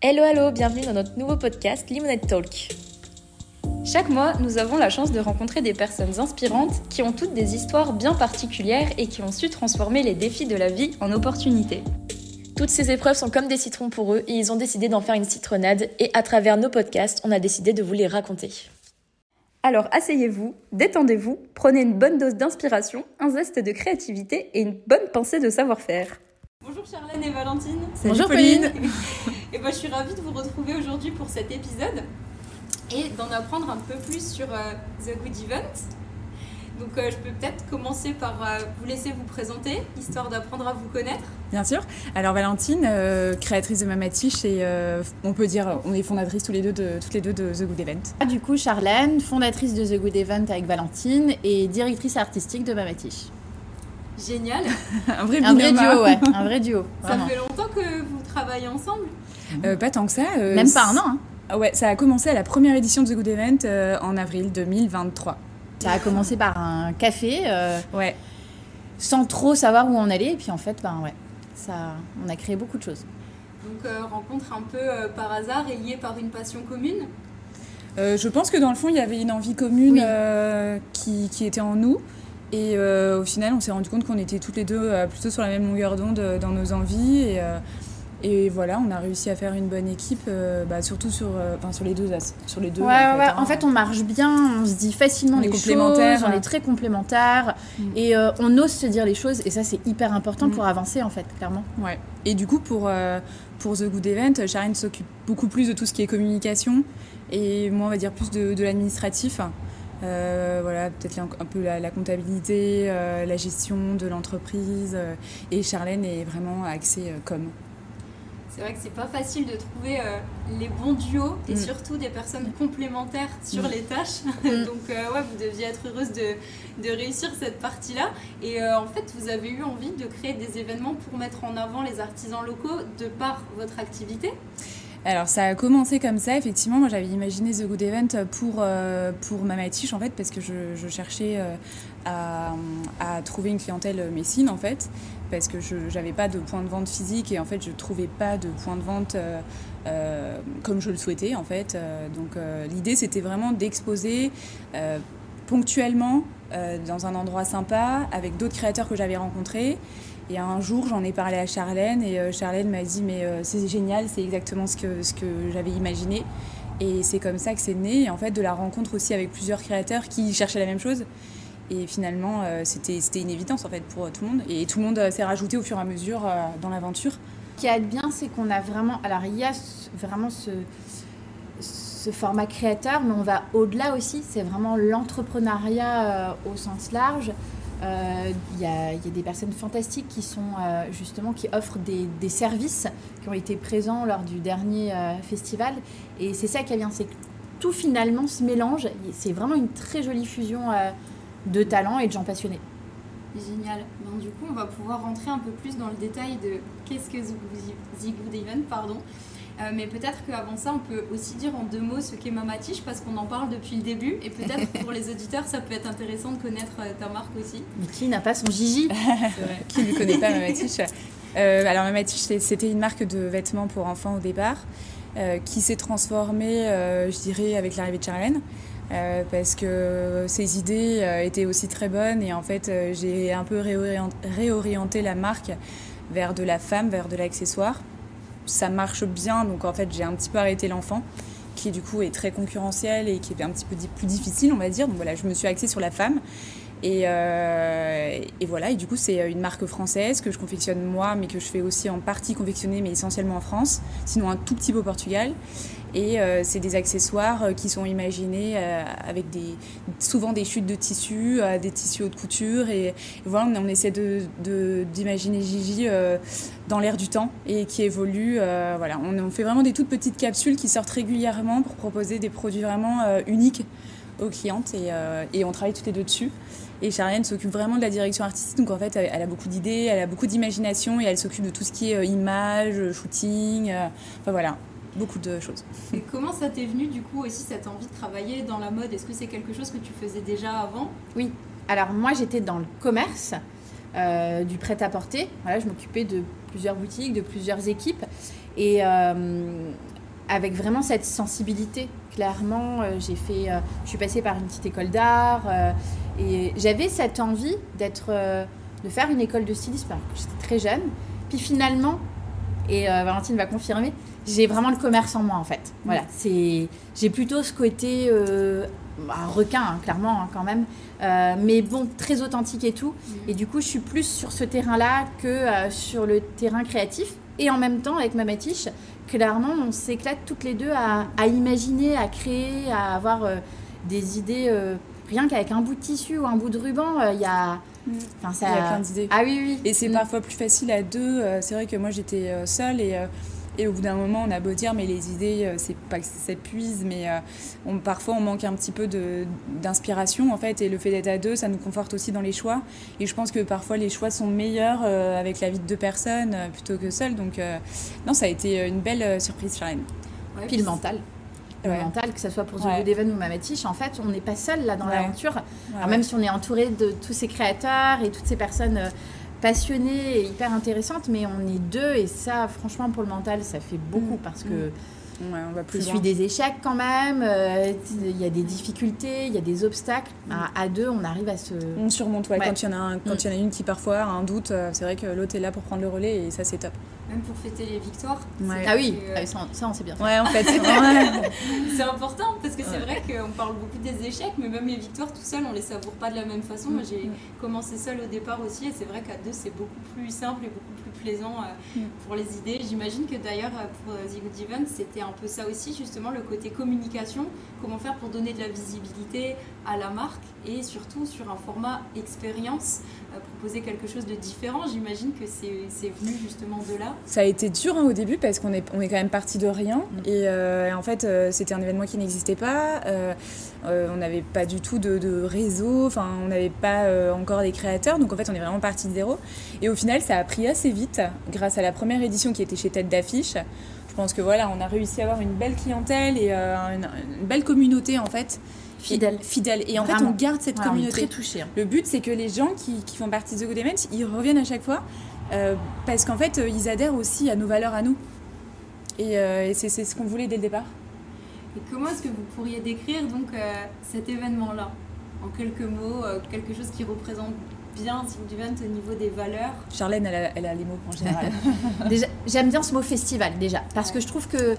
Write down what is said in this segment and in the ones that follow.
Hello, hello, bienvenue dans notre nouveau podcast Limonade Talk. Chaque mois, nous avons la chance de rencontrer des personnes inspirantes qui ont toutes des histoires bien particulières et qui ont su transformer les défis de la vie en opportunités. Toutes ces épreuves sont comme des citrons pour eux et ils ont décidé d'en faire une citronnade et à travers nos podcasts, on a décidé de vous les raconter. Alors asseyez-vous, détendez-vous, prenez une bonne dose d'inspiration, un zeste de créativité et une bonne pensée de savoir-faire. Bonjour Charlène et Valentine. Bonjour Pauline. et ben, je suis ravie de vous retrouver aujourd'hui pour cet épisode et d'en apprendre un peu plus sur euh, The Good Event. Donc euh, je peux peut-être commencer par euh, vous laisser vous présenter, histoire d'apprendre à vous connaître. Bien sûr. Alors Valentine, créatrice de Mamatiche et on peut dire on est fondatrice tous les deux de, toutes les deux de The Good Event. Ah, du coup Charlène, fondatrice de The Good Event avec Valentine et directrice artistique de Mamatiche. Génial. un vrai Un vrai duo, ouais. Un vrai duo. Ça fait longtemps que vous travaillez ensemble euh, Pas tant que ça. Euh, Même pas un an. Hein. Ah ouais, ça a commencé à la première édition de The Good Event euh, en avril 2023. Ça a commencé par un café. ouais. Sans trop savoir où on allait. Et puis en fait, ben ouais, ça, on a créé beaucoup de choses. Donc rencontre un peu par hasard et liée par une passion commune? Je pense que dans le fond, il y avait une envie commune qui, qui était en nous. Et euh, au final, on s'est rendu compte qu'on était toutes les deux euh, plutôt sur la même longueur d'onde euh, dans nos envies. Et, et, voilà, on a réussi à faire une bonne équipe, bah, surtout sur, sur les deux Sur les deux, ouais, en, fait, ouais. en fait, on marche bien, on se dit facilement les choses, on est très complémentaires mm. et on ose se dire les choses. Et ça, c'est hyper important mm. pour avancer, en fait, clairement. Ouais. Et du coup, pour, pour The Good Event, Charine s'occupe beaucoup plus de tout ce qui est communication et moi, on va dire plus de, de l'administratif. Euh, voilà, peut-être un, peu la, comptabilité, euh, la gestion de l'entreprise. Euh, et Charlène est vraiment axée com. C'est vrai que c'est pas facile de trouver les bons duos et mm. surtout des personnes complémentaires sur mm. les tâches. Mm. Donc ouais, vous deviez être heureuse de, de réussir cette partie-là. Et en fait, vous avez eu envie de créer des événements pour mettre en avant les artisans locaux de par votre activité? Alors ça a commencé comme ça, effectivement. Moi j'avais imaginé The Good Event pour, euh, pour ma matiche en fait, parce que je, cherchais euh, à, trouver une clientèle messine en fait, parce que je n'avais pas de point de vente physique et en fait je trouvais pas de point de vente euh, comme je le souhaitais en fait. donc l'idée c'était vraiment d'exposer ponctuellement dans un endroit sympa avec d'autres créateurs que j'avais rencontrés et un jour, j'en ai parlé à Charlène et euh, Charlène m'a dit mais euh, c'est génial, c'est exactement ce que, ce que j'avais imaginé. Et c'est comme ça que c'est né, en fait, de la rencontre aussi avec plusieurs créateurs qui cherchaient la même chose. Et finalement, euh, c'était une évidence en fait pour tout le monde. Et tout le monde s'est rajouté au fur et à mesure dans l'aventure. Ce qui est bien, c'est qu'on a vraiment. Alors, il y a vraiment ce, ce format créateur, mais on va au-delà aussi. C'est vraiment l'entrepreneuriat au sens large. Il euh, y, a, des personnes fantastiques qui sont euh, justement qui offrent des, services qui ont été présents lors du dernier euh, festival. Et c'est ça qui est bien, c'est que tout finalement se mélange. C'est vraiment une très jolie fusion de talents et de gens passionnés. Génial. Donc, du coup, on va pouvoir rentrer un peu plus dans le détail de qu'est-ce que Good Event, pardon. Euh, mais peut-être qu'avant ça, on peut aussi dire en deux mots ce qu'est Mamatiche parce qu'on en parle depuis le début. Et peut-être pour les auditeurs, ça peut être intéressant de connaître euh, ta marque aussi. Mais qui n'a pas son Gigi Qui ne connaît pas Mamatiche euh, Alors Mamatiche, c'était une marque de vêtements pour enfants au départ qui s'est transformée, je dirais, avec l'arrivée de Charlène. parce que ses idées étaient aussi très bonnes et en fait j'ai un peu réorienté la marque vers de la femme, vers de l'accessoire ça marche bien, donc en fait j'ai un petit peu arrêté l'enfant, qui du coup est très concurrentiel et qui est un petit peu plus difficile, on va dire. Donc voilà, je me suis axée sur la femme. Et, euh, et, voilà, et du coup, c'est une marque française que je confectionne moi, mais que je fais aussi en partie confectionner, mais essentiellement en France, sinon un tout petit peu au Portugal. Et euh, c'est des accessoires euh, qui sont imaginés avec des, souvent des chutes de tissus, des tissus haute couture. Et, voilà, on, essaie d'imaginer de, Gigi dans l'air du temps et qui évolue. voilà, on, fait vraiment des toutes petites capsules qui sortent régulièrement pour proposer des produits vraiment uniques aux clientes et, et on travaille toutes les deux dessus. Et Charlène s'occupe vraiment de la direction artistique. Donc en fait, elle a beaucoup d'idées, elle a beaucoup d'imagination et elle s'occupe de tout ce qui est euh, image, shooting. Euh, enfin voilà, beaucoup de choses. Et comment ça t'est venu du coup aussi cette envie de travailler dans la mode? Est-ce que c'est quelque chose que tu faisais déjà avant? Oui. Alors moi j'étais dans le commerce. Euh, du prêt-à-porter. Voilà, je m'occupais de plusieurs boutiques, de plusieurs équipes. Et avec vraiment cette sensibilité. Clairement, j'ai fait, je suis passée par une petite école d'art et j'avais cette envie d'être, de faire une école de stylisme alors que j'étais très jeune. Puis finalement, et Valentine va confirmer, j'ai vraiment le commerce en moi en fait. Voilà, c'est j'ai plutôt ce côté euh, bah, requin hein, clairement hein, quand même, euh, mais bon très authentique et tout. Et du coup, je suis plus sur ce terrain-là que euh, sur le terrain créatif. Et en même temps, avec ma métiche, clairement, on s'éclate toutes les deux à, à, imaginer, à créer, à avoir des idées. rien qu'avec un bout de tissu ou un bout de ruban, il y a Enfin, ça... Il y a plein d'idées. Ah oui, oui. Et c'est mm. parfois plus facile à deux. C'est vrai que moi, j'étais seule et et au bout d'un moment, on a beau dire, mais les idées, euh, c'est pas que ça s'épuise, mais euh, on, parfois on manque un petit peu d'inspiration en fait. Et le fait d'être à deux, ça nous conforte aussi dans les choix. Et je pense que parfois les choix sont meilleurs euh, avec la vie de deux personnes plutôt que seules. Donc non, ça a été une belle surprise, Charlène. Ouais, puis le mental. Le mental, que ce soit pour The ouais. Good ou Mamatiche, en fait, on n'est pas seul là dans l'aventure. Même si on est entouré de tous ces créateurs et toutes ces personnes passionnée et hyper intéressante, mais on est deux et ça, franchement, pour le mental, ça fait beaucoup mm. parce que. Mm. on va plus je suis des échecs quand même, euh, il y a des difficultés, il y a des obstacles. Mm. À, deux, on arrive à se. On surmonte, ouais. Quand il y, en a quand y en a une qui parfois a un doute, euh, c'est vrai que l'autre est là pour prendre le relais et ça, c'est top même pour fêter les victoires. Ah oui, euh, ah ça, on sait bien. Ouais, en fait. c'est important parce que c'est vrai qu'on parle beaucoup des échecs, mais même les victoires tout seul, on les savoure pas de la même façon. Moi, j'ai commencé seule au départ aussi, et c'est vrai qu'à deux, c'est beaucoup plus simple et beaucoup plus plaisant euh, pour les idées. J'imagine que d'ailleurs, euh, pour The Good Event, c'était un peu ça aussi, justement, le côté communication. Comment faire pour donner de la visibilité à la marque et surtout sur un format expérience, proposer quelque chose de différent. J'imagine que c'est venu justement de là. Ça a été dur hein, au début parce qu'on est, on est quand même parti de rien. Mm. Et euh, en fait, euh, c'était un événement qui n'existait pas. Euh, on n'avait pas du tout de, réseau. Enfin, on n'avait pas encore des créateurs. Donc en fait, on est vraiment parti de zéro. Et au final, ça a pris assez vite grâce à la première édition qui était chez Tête d'affiche. Je pense que voilà, on a réussi à avoir une belle clientèle et une, belle communauté en fait fidèle. Fidèle. Et en fait, on garde cette communauté. très touché. Hein. Le but, c'est que les gens qui, qui, font partie de The Good Event, ils reviennent à chaque fois euh, parce qu'en fait, euh, ils adhèrent aussi à nos valeurs à nous. Et, euh, c'est ce qu'on voulait dès le départ. Et comment est-ce que vous pourriez décrire donc cet événement-là? En quelques mots, quelque chose qui représente bien The Event au niveau des valeurs Charlène, elle a, elle a les mots en général. J'aime bien ce mot festival déjà, parce que je trouve que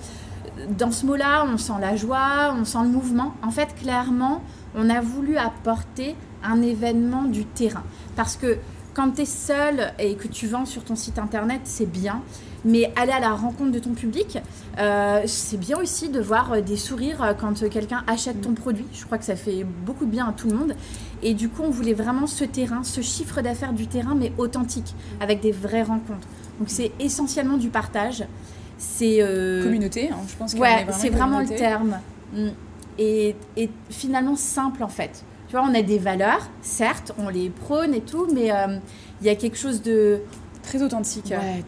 dans ce mot-là, on sent la joie, on sent le mouvement. En fait, clairement, on a voulu apporter un événement du terrain. Parce que quand tu es seul et que tu vends sur ton site internet, c'est bien. Mais aller à la rencontre de ton public, euh, c'est bien aussi de voir euh, des sourires euh, quand quelqu'un achète ton produit. Je crois que ça fait beaucoup de bien à tout le monde. Et du coup, on voulait vraiment ce terrain, ce chiffre d'affaires du terrain, mais authentique, avec des vraies rencontres. Donc c'est essentiellement du partage. C'est communauté, hein, je pense. Ouais, c'est vraiment le terme. Mm. Et, et, finalement simple en fait. Tu vois, on a des valeurs, certes, on les prône et tout, mais euh, il y a quelque chose de... Très authentique. Ouais,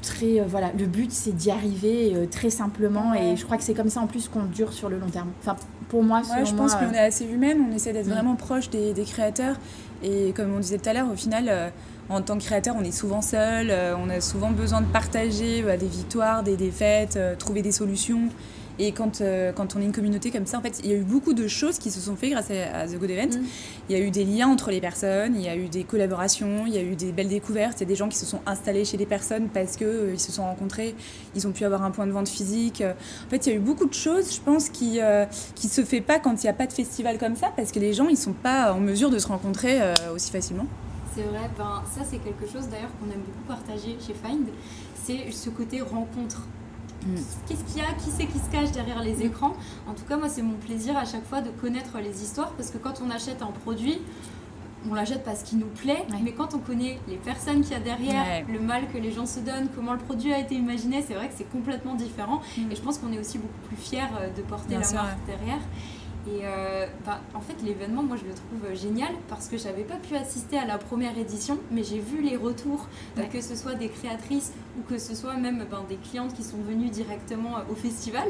très... Euh, voilà, le but, c'est d'y arriver euh, très simplement, et je crois que c'est comme ça en plus qu'on dure sur le long terme. Enfin, pour moi, ouais, je pense qu'on est assez humaine, on essaie d'être mm. vraiment proche des, des, créateurs, et comme on disait tout à l'heure, au final en tant que créateur, on est souvent seul, on a souvent besoin de partager bah, des victoires, des défaites, trouver des solutions. Et quand, euh, quand on est une communauté comme ça, en fait, il y a eu beaucoup de choses qui se sont faites grâce à, The Good Event. Mm. Il y a eu des liens entre les personnes, il y a eu des collaborations, il y a eu des belles découvertes. Il y a des gens qui se sont installés chez des personnes parce qu'ils euh, ils se sont rencontrés, ils ont pu avoir un point de vente physique. En fait, il y a eu beaucoup de choses, je pense, qui ne euh, se fait pas quand il n'y a pas de festival comme ça parce que les gens, ils sont pas en mesure de se rencontrer aussi facilement. C'est vrai, ben, ça c'est quelque chose d'ailleurs qu'on aime beaucoup partager chez Find, c'est ce côté rencontre. Mm. Qu'est-ce qu'il y a? Qui c'est qui se cache derrière les écrans? En tout cas, moi, c'est mon plaisir à chaque fois de connaître les histoires parce que quand on achète un produit, on l'achète parce qu'il nous plaît, mais quand on connaît les personnes qu'il y a derrière, le mal que les gens se donnent, comment le produit a été imaginé, c'est vrai que c'est complètement différent. Mm. Et je pense qu'on est aussi beaucoup plus fiers euh, de porter la marque derrière. Et euh, bah, en fait, l'événement, moi, je le trouve génial parce que j'avais pas pu assister à la première édition, mais j'ai vu les retours, euh, que ce soit des créatrices ou que ce soit même ben, des clientes qui sont venues directement euh, au festival.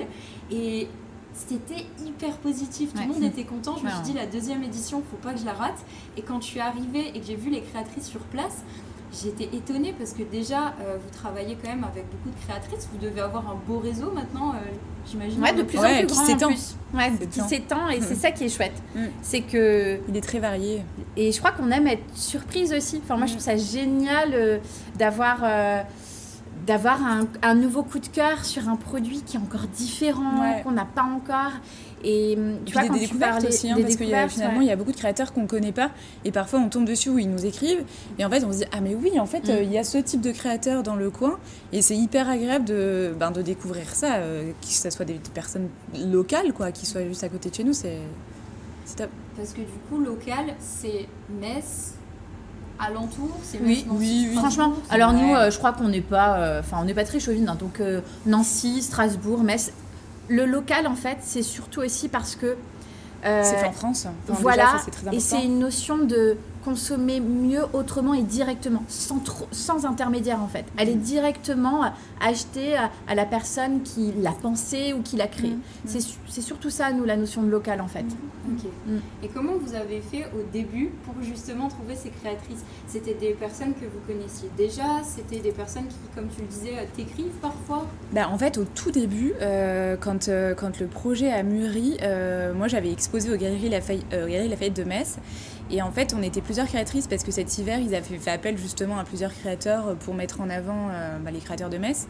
Et c'était hyper positif, tout le monde était content. Je me suis dit, la deuxième édition, faut pas que je la rate. Et quand je suis arrivée et que j'ai vu les créatrices sur place, J'étais étonnée parce que déjà, euh, vous travaillez quand même avec beaucoup de créatrices. Vous devez avoir un beau réseau maintenant, euh, j'imagine. Ouais, de plus en plus qui grand en s'étend. plus. Ouais, qui s'étend. et c'est ça qui est chouette. Mm. C'est que Il est très varié. et je crois qu'on aime être surprise aussi. Enfin, moi, je trouve ça génial euh, d'avoir euh, d'avoir un, un nouveau coup de cœur sur un produit qui est encore différent, Ouais. qu'on n'a pas encore. Et hum, tu Puis vois, des, quand des tu découvertes parlais aussi, hein, des parce qu'il y a, découvertes, finalement, ouais. il y a beaucoup de créateurs qu'on ne connaît pas, et parfois on tombe dessus où ils nous écrivent, et en fait on se dit Ah, mais oui, en fait, Mm. euh, il y a ce type de créateur dans le coin, et c'est hyper agréable de, ben, de découvrir ça, euh, que ce soit des personnes locales, quoi, qui soient juste à côté de chez nous, c'est c'est top. Parce que du coup, local, c'est Metz, alentour, c'est Oui, oui, oui. Franchement, alors nous, euh, je crois qu'on n'est pas, euh, enfin, on n'est pas très chauvine. hein. donc euh, Nancy, Strasbourg, Metz. Le local, en fait, c'est surtout aussi parce que euh, c'est fait en France. Enfin, voilà, déjà, ça, c'est très et c'est une notion de consommer mieux autrement et directement, sans, trop- sans intermédiaire en fait. Aller directement acheter à, à la personne qui l'a pensé ou qui l'a créé. Mhm. C'est su- C'est surtout ça, nous, la notion de local en fait. Ok. Mm. Et comment vous avez fait au début pour justement trouver ces créatrices? C'était des personnes que vous connaissiez déjà? C'était des personnes qui, comme tu le disais, t'écrivent parfois? Bah, en fait, au tout début, euh, quand, euh, quand le projet a mûri, euh, moi j'avais exposé aux Galeries Lafayette, euh, Galeries Lafayette de Metz. Et en fait, on était plusieurs créatrices parce que cet hiver, ils avaient fait appel justement à plusieurs créateurs pour mettre en avant euh, bah, les créateurs de Metz.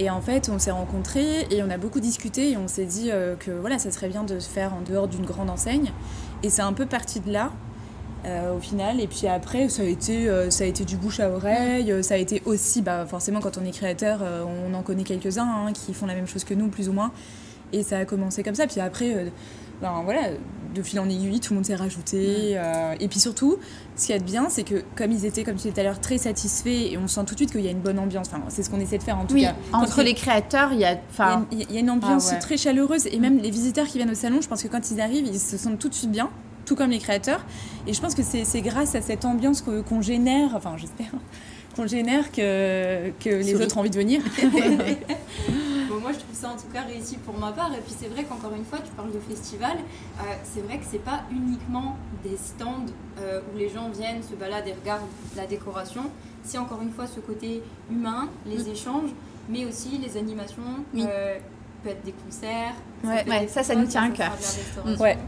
Et en fait, on s'est rencontrés et on a beaucoup discuté et on s'est dit euh, que voilà, ça serait bien de se faire en dehors d'une grande enseigne. Et c'est un peu parti de là. euh, au final et puis après ça a été euh, ça a été du bouche à oreille euh, ça a été aussi bah forcément quand on est créateur euh, on en connaît quelques uns hein, qui font la même chose que nous plus ou moins et ça a commencé comme ça puis après euh, ben voilà de fil en aiguille tout le monde s'est rajouté euh, et puis surtout ce qu'il y a de bien c'est que comme ils étaient comme tu disais tout à l'heure très satisfaits et on sent tout de suite qu'il y a une bonne ambiance enfin c'est ce qu'on essaie de faire en tout Oui, cas entre les créateurs, il y a. il y a Enfin, une- il y, a une ambiance Ah ouais. très chaleureuse et même les visiteurs qui viennent au salon, je pense que quand ils arrivent, ils se sentent tout de suite bien, tout comme les créateurs. Et je pense que c'est grâce à cette ambiance qu'on génère, enfin j'espère, qu'on génère que, que les Souris. autres ont envie de venir. Moi, je trouve ça en tout cas réussi pour ma part. Et puis, c'est vrai qu'encore une fois, tu parles de festival. euh, c'est vrai que c'est pas uniquement des stands euh, où les gens viennent, se baladent et regardent la décoration. C'est encore une fois ce côté humain, les échanges, mais aussi les animations. Oui. euh, peut être des concerts. Ouais, être ouais, ça, ça nous tient à cœur. restauration. Ouais.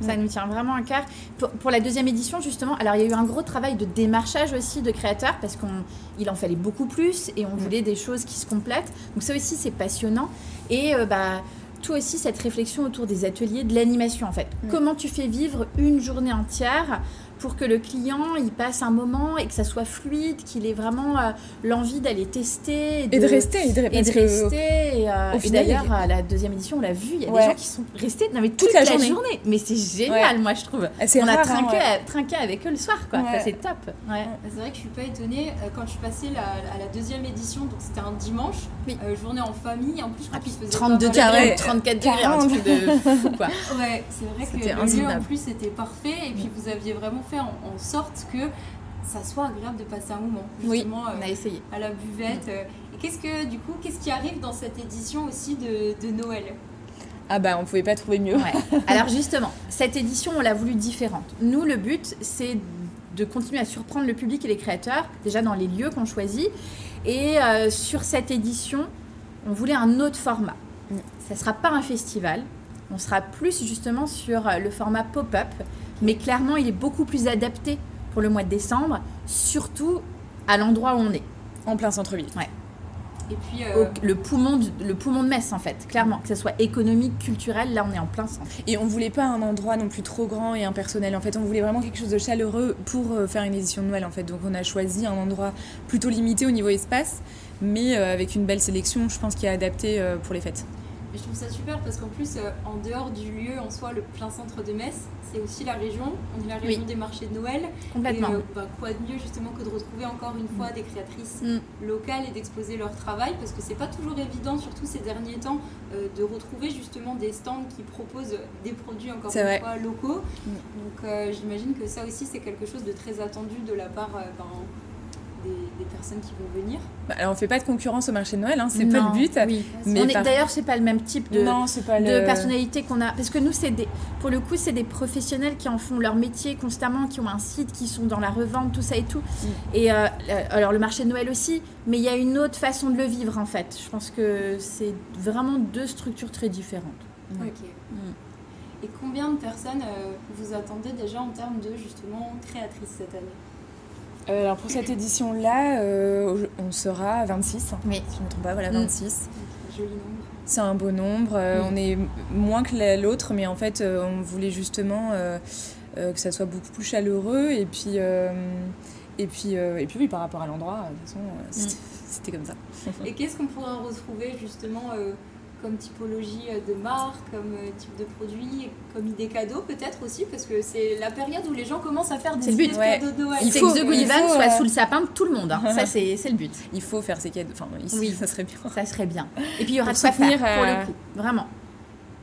Ça nous tient vraiment à cœur. Pour, pour la deuxième édition, justement, alors il y a eu un gros travail de démarchage aussi de créateurs parce qu'il en fallait beaucoup plus et on voulait des choses qui se complètent. Donc ça aussi, c'est passionnant. Et euh, bah, tout aussi cette réflexion autour des ateliers, de l'animation en fait. Mm. Comment tu fais vivre une journée entière pour que le client il passe un moment et que ça soit fluide, qu'il ait vraiment euh, l'envie d'aller tester Et de rester, et de, et parce de rester. Et, euh, et d'ailleurs, il à la deuxième édition, on l'a vu, il y a Ouais. des gens qui sont restés non, mais toute, la la, journée. journée. Mais c'est génial, moi, je trouve. Ah, On a rare, hein, trinqué, ouais. trinqué avec eux le soir, quoi. C'est top. Ouais. C'est vrai que je suis pas étonnée euh, quand je suis passée la- à la deuxième édition, donc c'était un dimanche, Oui. euh, journée en famille. En plus, je crois qu'il se faisait 32 pas mal- degrés, ouais. ou 34 degrés, un 40. truc de fou, quoi. Ouais, c'est vrai que C'était le lieu en plus était parfait et puis vous aviez vraiment fait en, en sorte que ça soit agréable de passer un moment Oui, justement euh, on a essayé. à la buvette. euh. Et qu'est-ce que du coup, qu'est-ce qui arrive dans cette édition aussi de, de Noël? Ah bah on pouvait pas trouver mieux. Ouais. Alors justement, cette édition, on l'a voulu différente. Nous, le but, c'est de continuer à surprendre le public et les créateurs, déjà dans les lieux qu'on choisit. Et euh, sur cette édition, on voulait un autre format. Mm. Ça ne sera pas un festival, on sera plus justement sur euh, le format pop-up, mais clairement, il est beaucoup plus adapté pour le mois de décembre, surtout à l'endroit où on est. En plein centre-ville. Et puis Au- euh, le, poumon du- le poumon de Metz, en fait, clairement. Que ce soit économique, culturel, là, on est en plein centre. Et on voulait pas un endroit non plus trop grand et impersonnel. En fait, on voulait vraiment quelque chose de chaleureux pour euh, faire une édition de Noël. En fait, donc on a choisi un endroit plutôt limité au niveau espace, mais euh, avec une belle sélection, je pense, qui est adaptée pour les fêtes. Et je trouve ça super parce qu'en plus, euh, en dehors du lieu en soi, le plein centre de Metz, c'est aussi la région. On est la région Oui. des marchés de Noël. Complètement. Et euh, bah, quoi de mieux justement que de retrouver encore une fois des créatrices Mm. locales et d'exposer leur travail parce que c'est pas toujours évident, surtout ces derniers temps, euh, de retrouver justement des stands qui proposent des produits encore une vrai. fois locaux. Mm. Donc j'imagine que ça aussi c'est quelque chose de très attendu de la part ben, des, des personnes qui vont venir bah, Alors on fait pas de concurrence au marché de Noël, hein, c'est pas le but. Oui. Mais par... D'ailleurs, c'est pas le même type de, non, pas de personnalité qu'on a. Parce que nous, c'est des, pour le coup, c'est des professionnels qui en font leur métier constamment, qui ont un site, qui sont dans la revente, tout ça et tout. Mm. Et euh, alors le marché de Noël aussi, mais il y a une autre façon de le vivre en fait. Je pense que c'est vraiment deux structures très différentes. Ok. Mm. Et combien de personnes euh, vous attendez déjà en termes de justement créatrices cette année? Alors pour cette édition-là, euh, on sera 26, oui. si je ne me trompe pas, voilà, 26. Mm. Joli nombre. C'est un beau nombre. On est moins que l'autre, mais en fait, on voulait justement que ça soit beaucoup plus chaleureux. Et puis, et puis, et puis oui, par rapport à l'endroit, de toute façon, mm. c'était comme ça. et qu'est-ce qu'on pourrait retrouver justement comme typologie euh, de marque, comme euh, type de produit, comme idée cadeau peut-être aussi, parce que c'est la période où les gens commencent à faire des idées de cadeaux de Noël. Il faut que The Gullivan soit euh, sous le sapin de tout le monde. Hein. ça, c'est le but. Il faut faire ces cadeaux. Enfin, ici, oui. ça serait bien. Ça serait bien. Et puis, il y aura de quoi faire, pour le coup. Vraiment.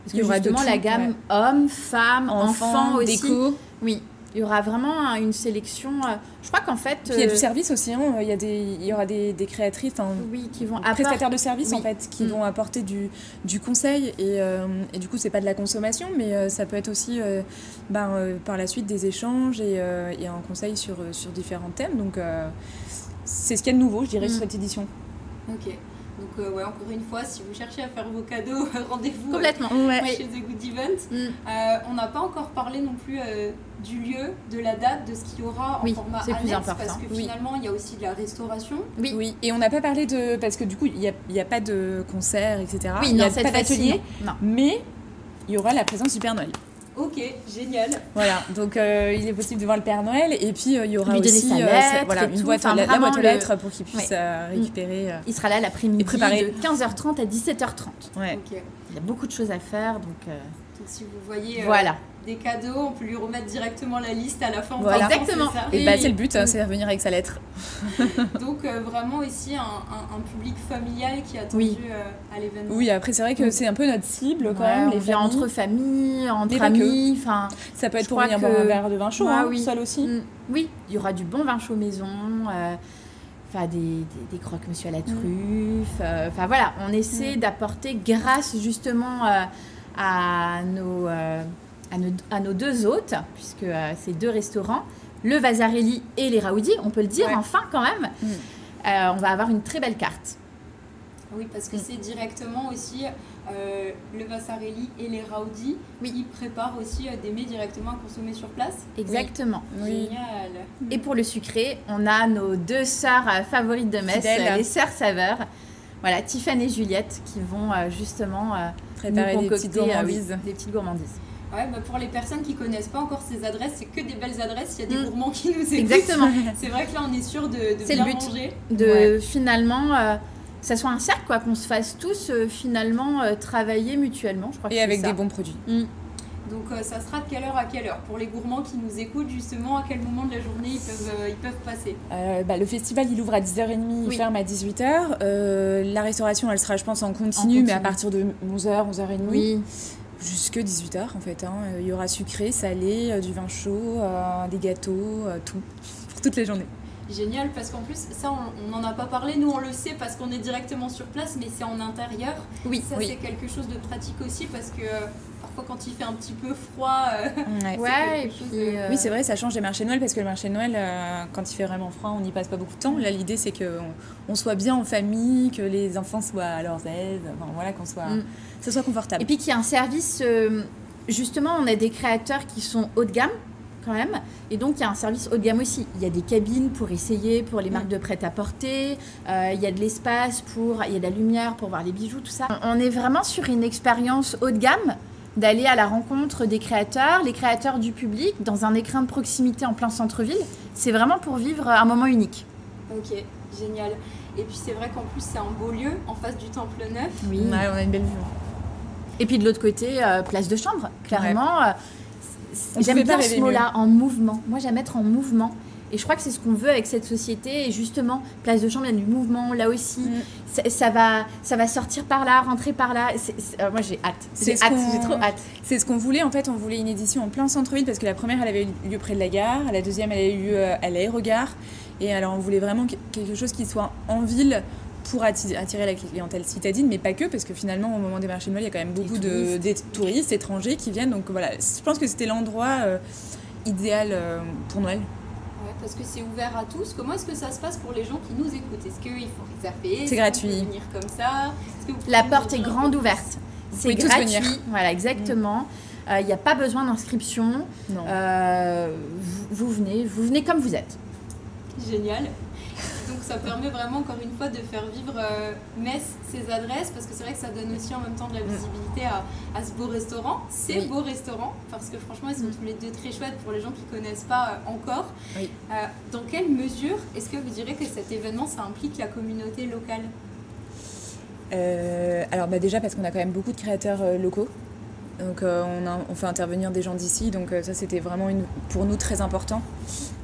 Parce que justement, la gamme hommes, femmes, enfants, aussi. Déco. Oui il y aura vraiment une sélection. Euh, je crois qu'en fait. il y a du euh, service aussi. Hein. Il, y a des, il y aura des, des créatrices, oui, qui vont prestataires de services en fait, qui mm. vont apporter du, du conseil. Et, euh, et du coup, c'est pas de la consommation, mais ça peut être aussi ben, par la suite des échanges et, et, un conseil sur, sur différents thèmes. Donc, c'est ce qu'il y a de nouveau, je dirais, sur mm. cette édition. Ok. Donc, euh, ouais, encore une fois, si vous cherchez à faire vos cadeaux, rendez-vous Complètement. chez The Good Event. Mm. Euh, on n'a pas encore parlé non plus euh, du lieu, de la date, de ce qu'il y aura en format annexe, plus important. parce que finalement, il y a aussi de la restauration. Oui, oui. et on n'a pas parlé de... Parce que du coup, il n'y a, y a, pas de concert, etc. Oui, il n'y a pas d'atelier. Mais il y aura la présence du Père Noël. Ok, génial. Voilà, donc euh, il est possible de voir le Père Noël et puis euh, il y aura aussi euh, voilà, une boîte, la, la, boîte aux lettres pour qu'il puisse récupérer. Il sera là l'après-midi de 15h30 à 17h30. Ouais. Il y a beaucoup de choses à faire donc. donc si vous voyez. Voilà des cadeaux, on peut lui remettre directement la liste à la fin. Voilà. Exactement. Et bah, c'est le but, hein, c'est de revenir avec sa lettre. Donc euh, vraiment ici un, un, public familial qui a attendu euh, à l'événement. Oui, après c'est vrai que c'est un peu notre cible quand même. Les on entre familles, entre amis, enfin. Ça peut être pour venir boire un verre de vin chaud, hein, oui. seul aussi. Mm. Oui, il y aura du bon vin chaud maison. Euh, enfin des, des, des croques monsieur à la mm. truffe. Enfin voilà, on essaie mm. d'apporter grâce justement à nos à nos, deux hôtes, puisque euh, c'est deux restaurants, le Vasarelli et les Raoudi, on peut le dire enfin quand même. Mm. Euh, on va avoir une très belle carte. Oui, parce que mm. c'est directement aussi euh, le Vasarelli et les Raoudi oui. qui préparent aussi des mets directement à consommer sur place. Exactement. Oui. Génial. Et pour le sucré, on a nos deux sœurs favorites de Metz, les sœurs saveurs. Voilà, Tiffany et Juliette qui vont justement préparer des petites gourmandises. des petites gourmandises. Ouais, bah pour les personnes qui connaissent pas encore ces adresses, c'est que des belles adresses. Il y a des mm. gourmands qui nous écoutent. Exactement. c'est vrai que là, on est sûr de, de bien le but, De finalement, euh, ça soit un cercle, quoi, qu'on se fasse tous euh, finalement euh, travailler mutuellement. Je crois Et avec des bons produits. Mm. Donc ça sera de quelle heure à quelle heure Pour les gourmands qui nous écoutent, justement, à quel moment de la journée ils peuvent, ils peuvent passer? Bah, Le festival, il ouvre à 10h30, il ferme à 18h. la restauration, elle sera, je pense, en continu, en continu. mais à partir de 11h, 11h30. Oui jusque 18h en fait. Hein. Il y aura sucré, salé, euh, du vin chaud, euh, des gâteaux, euh, tout, pour toutes les journées. Génial, parce qu'en plus, ça, on n'en a pas parlé, nous on le sait parce qu'on est directement sur place, mais c'est en intérieur. Oui, ça c'est quelque chose de pratique aussi parce que parfois quand il fait un petit peu froid, ouais. Oui, c'est vrai, ça change des marchés de Noël parce que le marché de Noël, quand il fait vraiment froid, on n'y passe pas beaucoup de temps. Là, l'idée c'est qu'on on soit bien en famille, que les enfants soient à leur aise, enfin, voilà, qu'on soit. Mm ce soit confortable. Et puis qu'il y a un service, euh, justement, on a des créateurs qui sont haut de gamme quand même. Et donc, il y a un service haut de gamme aussi. Il y a des cabines pour essayer, pour les marques de prêt-à-porter. Euh, il y a de l'espace pour... Il y a de la lumière pour voir les bijoux, tout ça. On est vraiment sur une expérience haut de gamme d'aller à la rencontre des créateurs, les créateurs du public, dans un écrin de proximité en plein centre-ville. C'est vraiment pour vivre un moment unique. Ok, génial. Et puis c'est vrai qu'en plus c'est un beau lieu, en face du Temple Neuf. Oui, on a une belle vue. Et puis de l'autre côté, euh, place de chambre, clairement. Euh, j'aime bien ce mot-là, en mouvement. Moi, j'aime être en mouvement. Et je crois que c'est ce qu'on veut avec cette société. Et justement, place de chambre, il y a du mouvement là aussi. Mm. Ça, va, ça va sortir par là, rentrer par là. Euh, moi, j'ai hâte. J'ai hâte, j'ai trop hâte. C'est ce qu'on voulait. En fait, on voulait une édition en plein centre-ville parce que la première, elle avait eu lieu près de la gare. La deuxième, elle a eu lieu à l'aérogare. Et alors, on voulait vraiment quelque chose qui soit en ville pour attirer la clientèle citadine, mais pas que, parce que finalement, au moment des marchés de Noël, il y a quand même beaucoup de des touristes étrangers qui viennent. Donc voilà, je pense que c'était l'endroit euh, idéal euh, pour Noël. Parce que c'est ouvert à tous. Comment est-ce que ça se passe pour les gens qui nous écoutent? Est-ce qu'il faut réserver C'est gratuit. venir comme ça? La porte est grande ouverte. C'est gratuit. Voilà, exactement. Il n'y a pas besoin d'inscription. Euh, vous, vous, venez, vous venez comme vous êtes. Génial. Donc ça permet vraiment encore une fois de faire vivre euh, Metz, ses adresses, parce que c'est vrai que ça donne aussi en même temps de la visibilité à, à ce beau restaurant, ces beaux restaurants, parce que franchement ils sont tous les deux très chouettes pour les gens qui ne connaissent pas euh, encore. Euh, dans quelle mesure est-ce que vous direz que cet événement ça implique la communauté locale? Alors bah déjà parce qu'on a quand même beaucoup de créateurs locaux donc euh, on, fait intervenir des gens d'ici, donc euh, ça c'était vraiment une, pour nous très important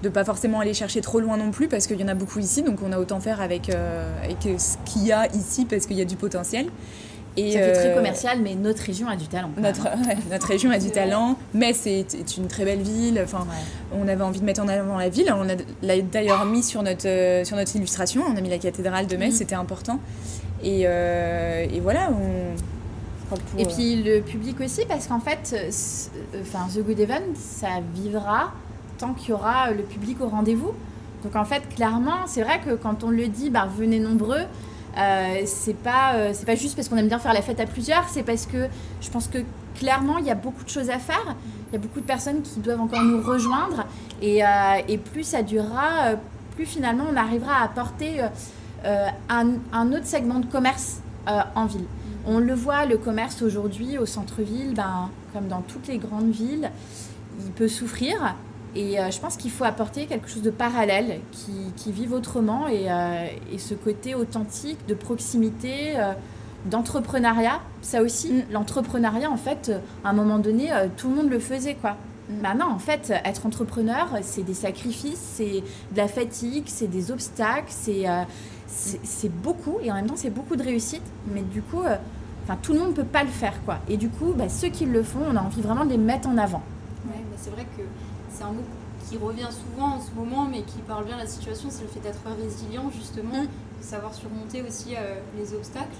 de pas forcément aller chercher trop loin non plus parce qu'il y en a beaucoup ici, donc on a autant faire avec, euh, ce qu'il y a ici parce qu'il y a du potentiel. Et ça fait très commercial, mais notre région a du talent. Notre, notre région a du talent, mais c'est une très belle ville. Enfin, on avait envie de mettre en avant la ville. On l'a d'ailleurs mis sur notre, sur notre illustration. On a mis la cathédrale de Metz, mm. c'était important. Et, et voilà, on, et puis le public aussi, parce qu'en fait, euh, enfin, The Good Event, ça vivra tant qu'il y aura le public au rendez-vous. Donc en fait, clairement, c'est vrai que quand on le dit, bah, venez nombreux, euh, c'est pas, euh, c'est pas juste parce qu'on aime bien faire la fête à plusieurs, c'est parce que je pense que clairement, il y a beaucoup de choses à faire. Il y a beaucoup de personnes qui doivent encore nous rejoindre. Et, euh, et plus ça durera, plus finalement on arrivera à apporter un, un, autre segment de commerce en ville. On le voit, le commerce aujourd'hui au centre-ville, ben, comme dans toutes les grandes villes, il peut souffrir. Et euh, je pense qu'il faut apporter quelque chose de parallèle, qui, qui vive autrement, et, euh, et, ce côté authentique, de proximité, euh, d'entrepreneuriat. Ça aussi, mm. l'entrepreneuriat, en fait, à un moment donné, tout le monde le faisait, quoi. Mm. Bah en fait, être entrepreneur, c'est des sacrifices, c'est de la fatigue, c'est des obstacles, c'est c'est beaucoup et en même temps c'est beaucoup de réussite mais du coup euh, enfin tout le monde ne peut pas le faire quoi. Et du coup bah, ceux qui le font on a envie vraiment de les mettre en avant. Ouais, c'est vrai que c'est un mot qui revient souvent en ce moment mais qui parle bien de la situation c'est le fait d'être résilient justement mm. de savoir surmonter aussi euh, les obstacles.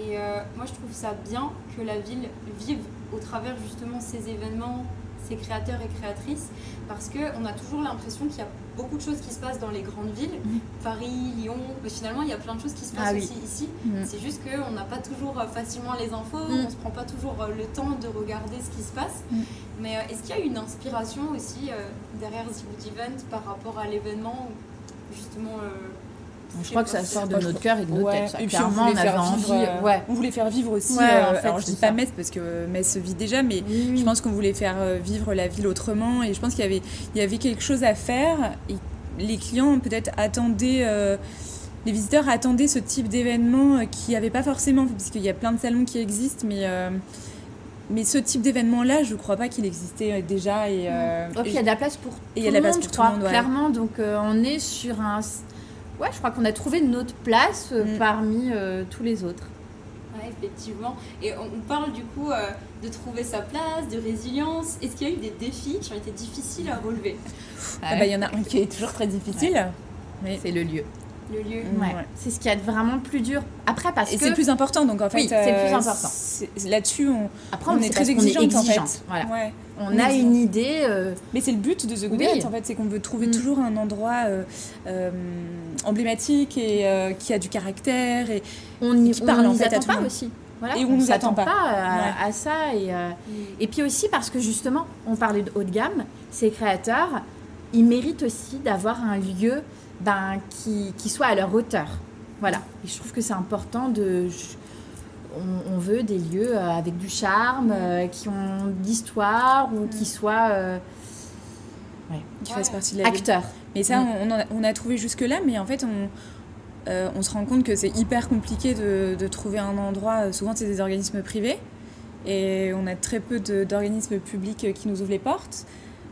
Et euh, moi je trouve ça bien que la ville vive au travers justement ces événements ces créateurs et créatrices parce qu'on a toujours l'impression qu'il y a beaucoup de choses qui se passent dans les grandes villes, mhm. Paris, Lyon, mais finalement il y a plein de choses qui se passent ah aussi ici. Mhm. C'est juste qu'on n'a pas toujours euh, facilement les infos, mhm. on ne se prend pas toujours euh, le temps de regarder ce qui se passe. Mais euh, est-ce qu'il y a une inspiration aussi derrière The Event par rapport à l'événement justement je crois que ça sort de notre cœur et de notre tête. Et puis on voulait, faire vivre, euh, ouais. on voulait faire vivre aussi. Euh, alors je dis pas Metz parce que Metz se vit déjà, mais je pense qu'on voulait faire euh, vivre la ville autrement. Et je pense qu'il y avait, il y avait quelque chose à faire. Et les clients peut-être attendaient. les visiteurs attendaient ce type d'événement qui n'y avait pas forcément, parce qu'il y a plein de salons qui existent, mais mais ce type d'événement-là, je ne crois pas qu'il existait déjà. Et, il y a de la place pour tout il y a de la place pour tout le monde, clairement. Donc on est sur un ouais, je crois qu'on a trouvé notre place euh, mm. parmi euh, tous les autres. Ouais, effectivement. Et on parle du coup euh, de trouver sa place, de résilience. Est-ce qu'il y a eu des défis qui ont été difficiles à relever? Ah bah, Il y en a un qui est toujours très difficile. C'est le lieu le lieu. C'est ce qui est vraiment plus dur. Après, parce et que. c'est plus important, donc en fait. Oui, c'est plus important. Là-dessus, on, Après, on, est très exigeante, en fait. Voilà. On, a une idée. Euh, Mais c'est le but de The Good oui. en fait, c'est qu'on veut trouver mm. toujours un endroit euh, euh, emblématique et qui a du caractère et on y, qui parle en fait à tout pas aussi. Voilà, et on, ne nous attend pas, à, ça. Et, mm. et puis aussi parce que justement, on parlait de haut de gamme, ces créateurs, ils méritent aussi d'avoir un lieu ben, qui, qui soit à leur hauteur. Voilà. Et je trouve que c'est important de. On, veut des lieux euh, avec du charme, euh, qui ont d'histoire ou qui mm. soient. Euh, qui fassent partie de la Acteurs. Mais ça, mm. on, on, a trouvé jusque-là, mais en fait, on. on se rend compte que c'est hyper compliqué de, de, trouver un endroit. Souvent, c'est des organismes privés. Et on a très peu d'organismes publics qui nous ouvrent les portes.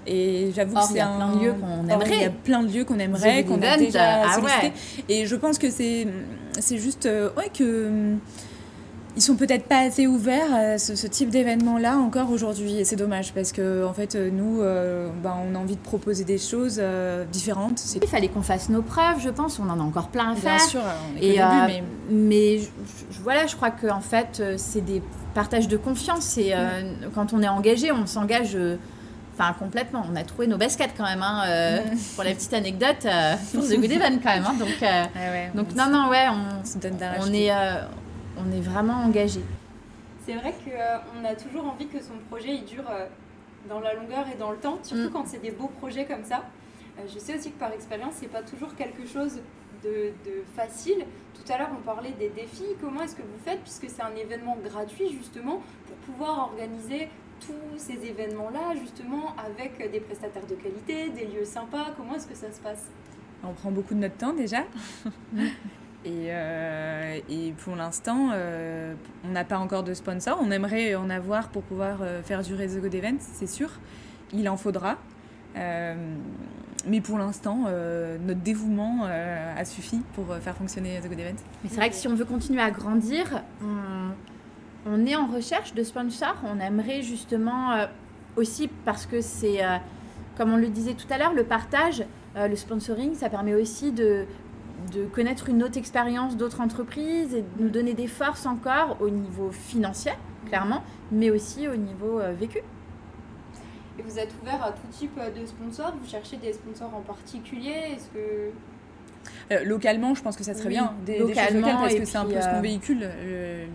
Et j'avoue que c'est un lieux qu'on aimerait. Il y a plein de lieux qu'on aimerait, qu'on a déjà ah Et je pense que c'est c'est juste euh, ouais que ils sont peut-être pas assez ouverts à ce, type d'événement-là encore aujourd'hui. Et c'est dommage parce que, en fait, nous, euh, bah, on a envie de proposer des choses euh, différentes. Il fallait qu'on fasse nos preuves, je pense. On en a encore plein à faire. Bien sûr, on est et, début, mais... mais voilà, je crois que en fait, c'est des partages de confiance. Et quand on est engagé, on s'engage. Enfin, complètement. On a trouvé nos baskets quand même. Hein, mm. Pour la petite anecdote, pour The Good Event quand même. Hein, donc, ah donc non, non, ouais, on, on est on est vraiment engagé. C'est vrai qu'on a toujours envie que son projet il dure euh, dans la longueur et dans le temps, surtout mm. quand c'est des beaux projets comme ça. Euh, je sais aussi que par expérience, c'est pas toujours quelque chose de, facile. Tout à l'heure, on parlait des défis. Comment est-ce que vous faites, puisque c'est un événement gratuit justement, pour pouvoir organiser tous ces événements-là, justement, avec des prestataires de qualité, des lieux sympas Comment est-ce que ça se passe? On prend beaucoup de notre temps déjà. Euh, et, pour l'instant, euh, on n'a pas encore de sponsor. On aimerait en avoir pour pouvoir euh, faire durer The Good Event, c'est sûr. Il en faudra. mais pour l'instant, notre dévouement a suffi pour faire fonctionner The Good Event. Mais c'est vrai que si on veut continuer à grandir, on, on est en recherche de sponsors. On aimerait justement aussi, parce que c'est, comme on le disait tout à l'heure, le partage, le sponsoring, ça permet aussi de connaître une autre expérience d'autres entreprises et de nous donner des forces encore au niveau financier, clairement, mais aussi au niveau euh, vécu. Et vous êtes ouvert à tout type euh, de sponsors? Vous cherchez des sponsors en particulier? Euh, localement, je pense que ça serait bien des, localement, choses parce que c'est un peu ce qu'on véhicule,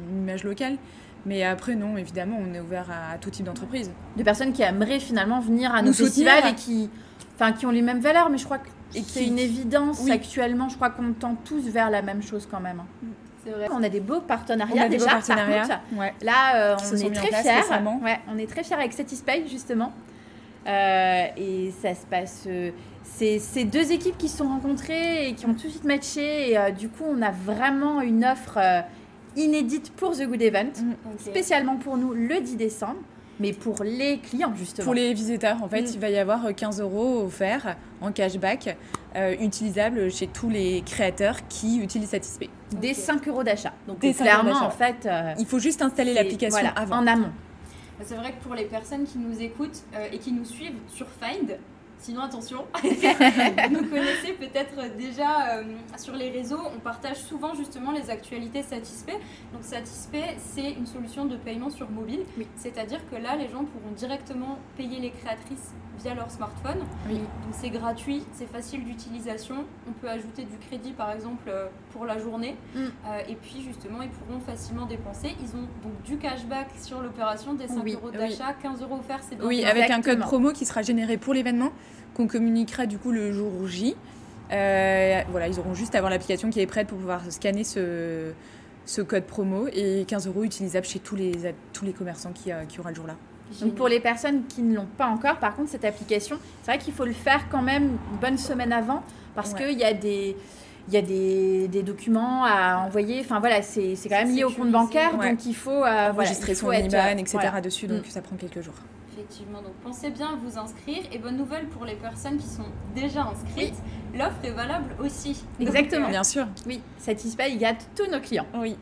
une image locale. Mais après, non, évidemment, on est ouvert à, tout type d'entreprise. De personnes qui aimeraient finalement venir à nos festivals et qui, enfin, qui ont les mêmes valeurs, mais je crois que c'est une évidence actuellement. Je crois qu'on tend tous vers la même chose quand même. Hein. C'est Vrai. On a des beaux partenariats déjà. Beaux partenariats. Là, euh, on, est très fiers. Ouais, on est très fiers avec Satispay justement. Euh, et ça se passe. Euh, c'est ces deux équipes qui se sont rencontrées et qui ont tout de suite matché. Et du coup, on a vraiment une offre inédite pour The Good Event, mm. spécialement pour nous le 10 décembre mais pour les clients justement. Pour les visiteurs, en fait, mm. il va y avoir 15 euros offerts en cashback euh, utilisables chez tous les créateurs qui utilisent Satispay. Des 5 euros d'achat. Donc clairement, en fait, euh, il faut juste installer l'application avant. En amont. C'est vrai que pour les personnes qui nous écoutent euh, et qui nous suivent sur Find, Sinon, attention, vous nous connaissez peut-être déjà euh, sur les réseaux. On partage souvent justement les actualités Satispay. Donc Satispay, c'est une solution de paiement sur mobile. C'est-à-dire que là, les gens pourront directement payer les créatrices via leur smartphone. Donc c'est gratuit, c'est facile d'utilisation. On peut ajouter du crédit par exemple euh, pour la journée. Mm. Euh, et puis justement, ils pourront facilement dépenser. Ils ont donc du cashback sur l'opération, des 5 euros d'achat, 15 euros offerts. C'est oui, avec un code promo qui sera généré pour l'événement qu'on communiquera du coup le jour J. Euh, voilà, ils auront juste à avoir l'application qui est prête pour pouvoir scanner ce, ce code promo et 15 euros utilisables chez tous les, tous les commerçants qui, euh, qui aura le jour là. Donc pour les personnes qui ne l'ont pas encore, par contre, cette application, c'est vrai qu'il faut le faire quand même une bonne semaine avant parce qu'il y a des il y a des, des, documents à envoyer. Enfin voilà, c'est quand même lié au compte bancaire, donc il faut euh, enregistrer son IBAN, etc. dessus, donc mm. ça prend quelques jours. Effectivement, donc pensez bien à vous inscrire. Et bonne nouvelle pour les personnes qui sont déjà inscrites, l'offre est valable aussi. Exactement, bien sûr. Oui, Satisfy, il gâte tous nos clients. Oui.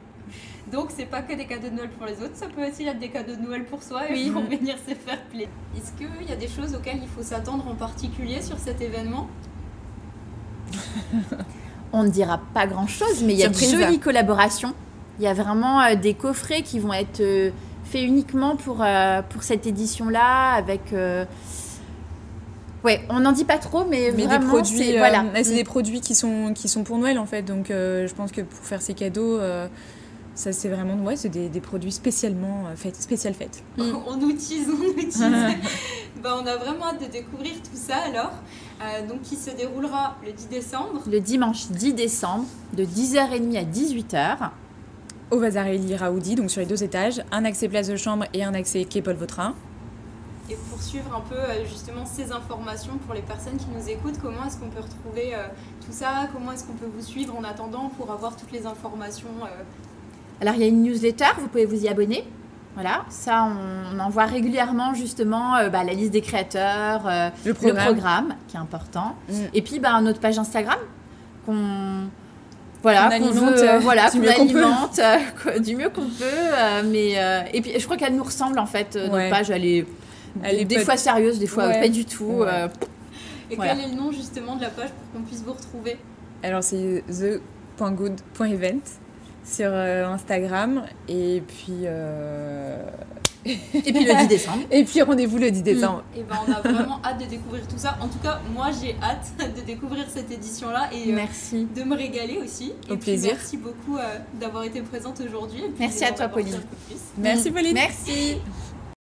Donc c'est pas que des cadeaux de Noël pour les autres, ça peut aussi être des cadeaux de Noël pour soi et pour venir se faire plaisir. Est-ce qu'il y a des choses auxquelles il faut s'attendre en particulier sur cet événement? On ne dira pas grand-chose, mais il y a de jolies collaborations. Il y a vraiment euh, des coffrets qui vont être euh, fait uniquement pour, euh, pour cette édition-là, avec... Euh, ouais, on n'en dit pas trop, mais, mais vraiment, des produits, voilà. Euh, c'est des produits qui sont, qui sont pour Noël, en fait. Donc, je pense que pour faire ces cadeaux... Ça, c'est vraiment ouais, c'est des, des, produits spécialement faits, spécial fêtes. Mm. on utilise, on utilise. bah, on a vraiment hâte de découvrir tout ça alors. donc, qui se déroulera le 10 décembre. Le dimanche 10 décembre, de 10h30 à 18h au Vasarely Raoudi, donc sur les deux étages, un accès place de chambre et un accès quai Paul Vautrin. Et pour suivre un peu euh, justement ces informations pour les personnes qui nous écoutent, comment est-ce qu'on peut retrouver euh, tout ça? Comment est-ce qu'on peut vous suivre en attendant pour avoir toutes les informations euh? Alors il y a une newsletter, vous pouvez vous y abonner. Voilà, ça on, envoie régulièrement justement bah, la liste des créateurs, le, programme. qui est important. Mm. Et puis bah, notre page Instagram qu'on voilà, On qu'on alimente, veut, euh, voilà, du qu'on mieux qu'on peut. alimente euh, du mieux qu'on peut. euh, mais euh, et puis je crois qu'elle nous ressemble en fait. euh, Notre Ouais. page, elle est, Elle est des fois sérieuse, des fois Ouais. pas du tout. Ouais. euh, Et Voilà. quel est le nom justement de la page pour qu'on puisse vous retrouver? Alors c'est the.good.event sur euh, Instagram et puis euh, Et puis le 10 décembre. et puis rendez-vous le 10 décembre. Et ben on a vraiment hâte de découvrir tout ça. En tout cas, moi j'ai hâte de découvrir cette édition-là et euh, Merci. de me régaler aussi. Au et puis, plaisir. merci beaucoup euh, d'avoir été présente aujourd'hui. Merci à toi, apporter Pauline. Merci Pauline. Merci.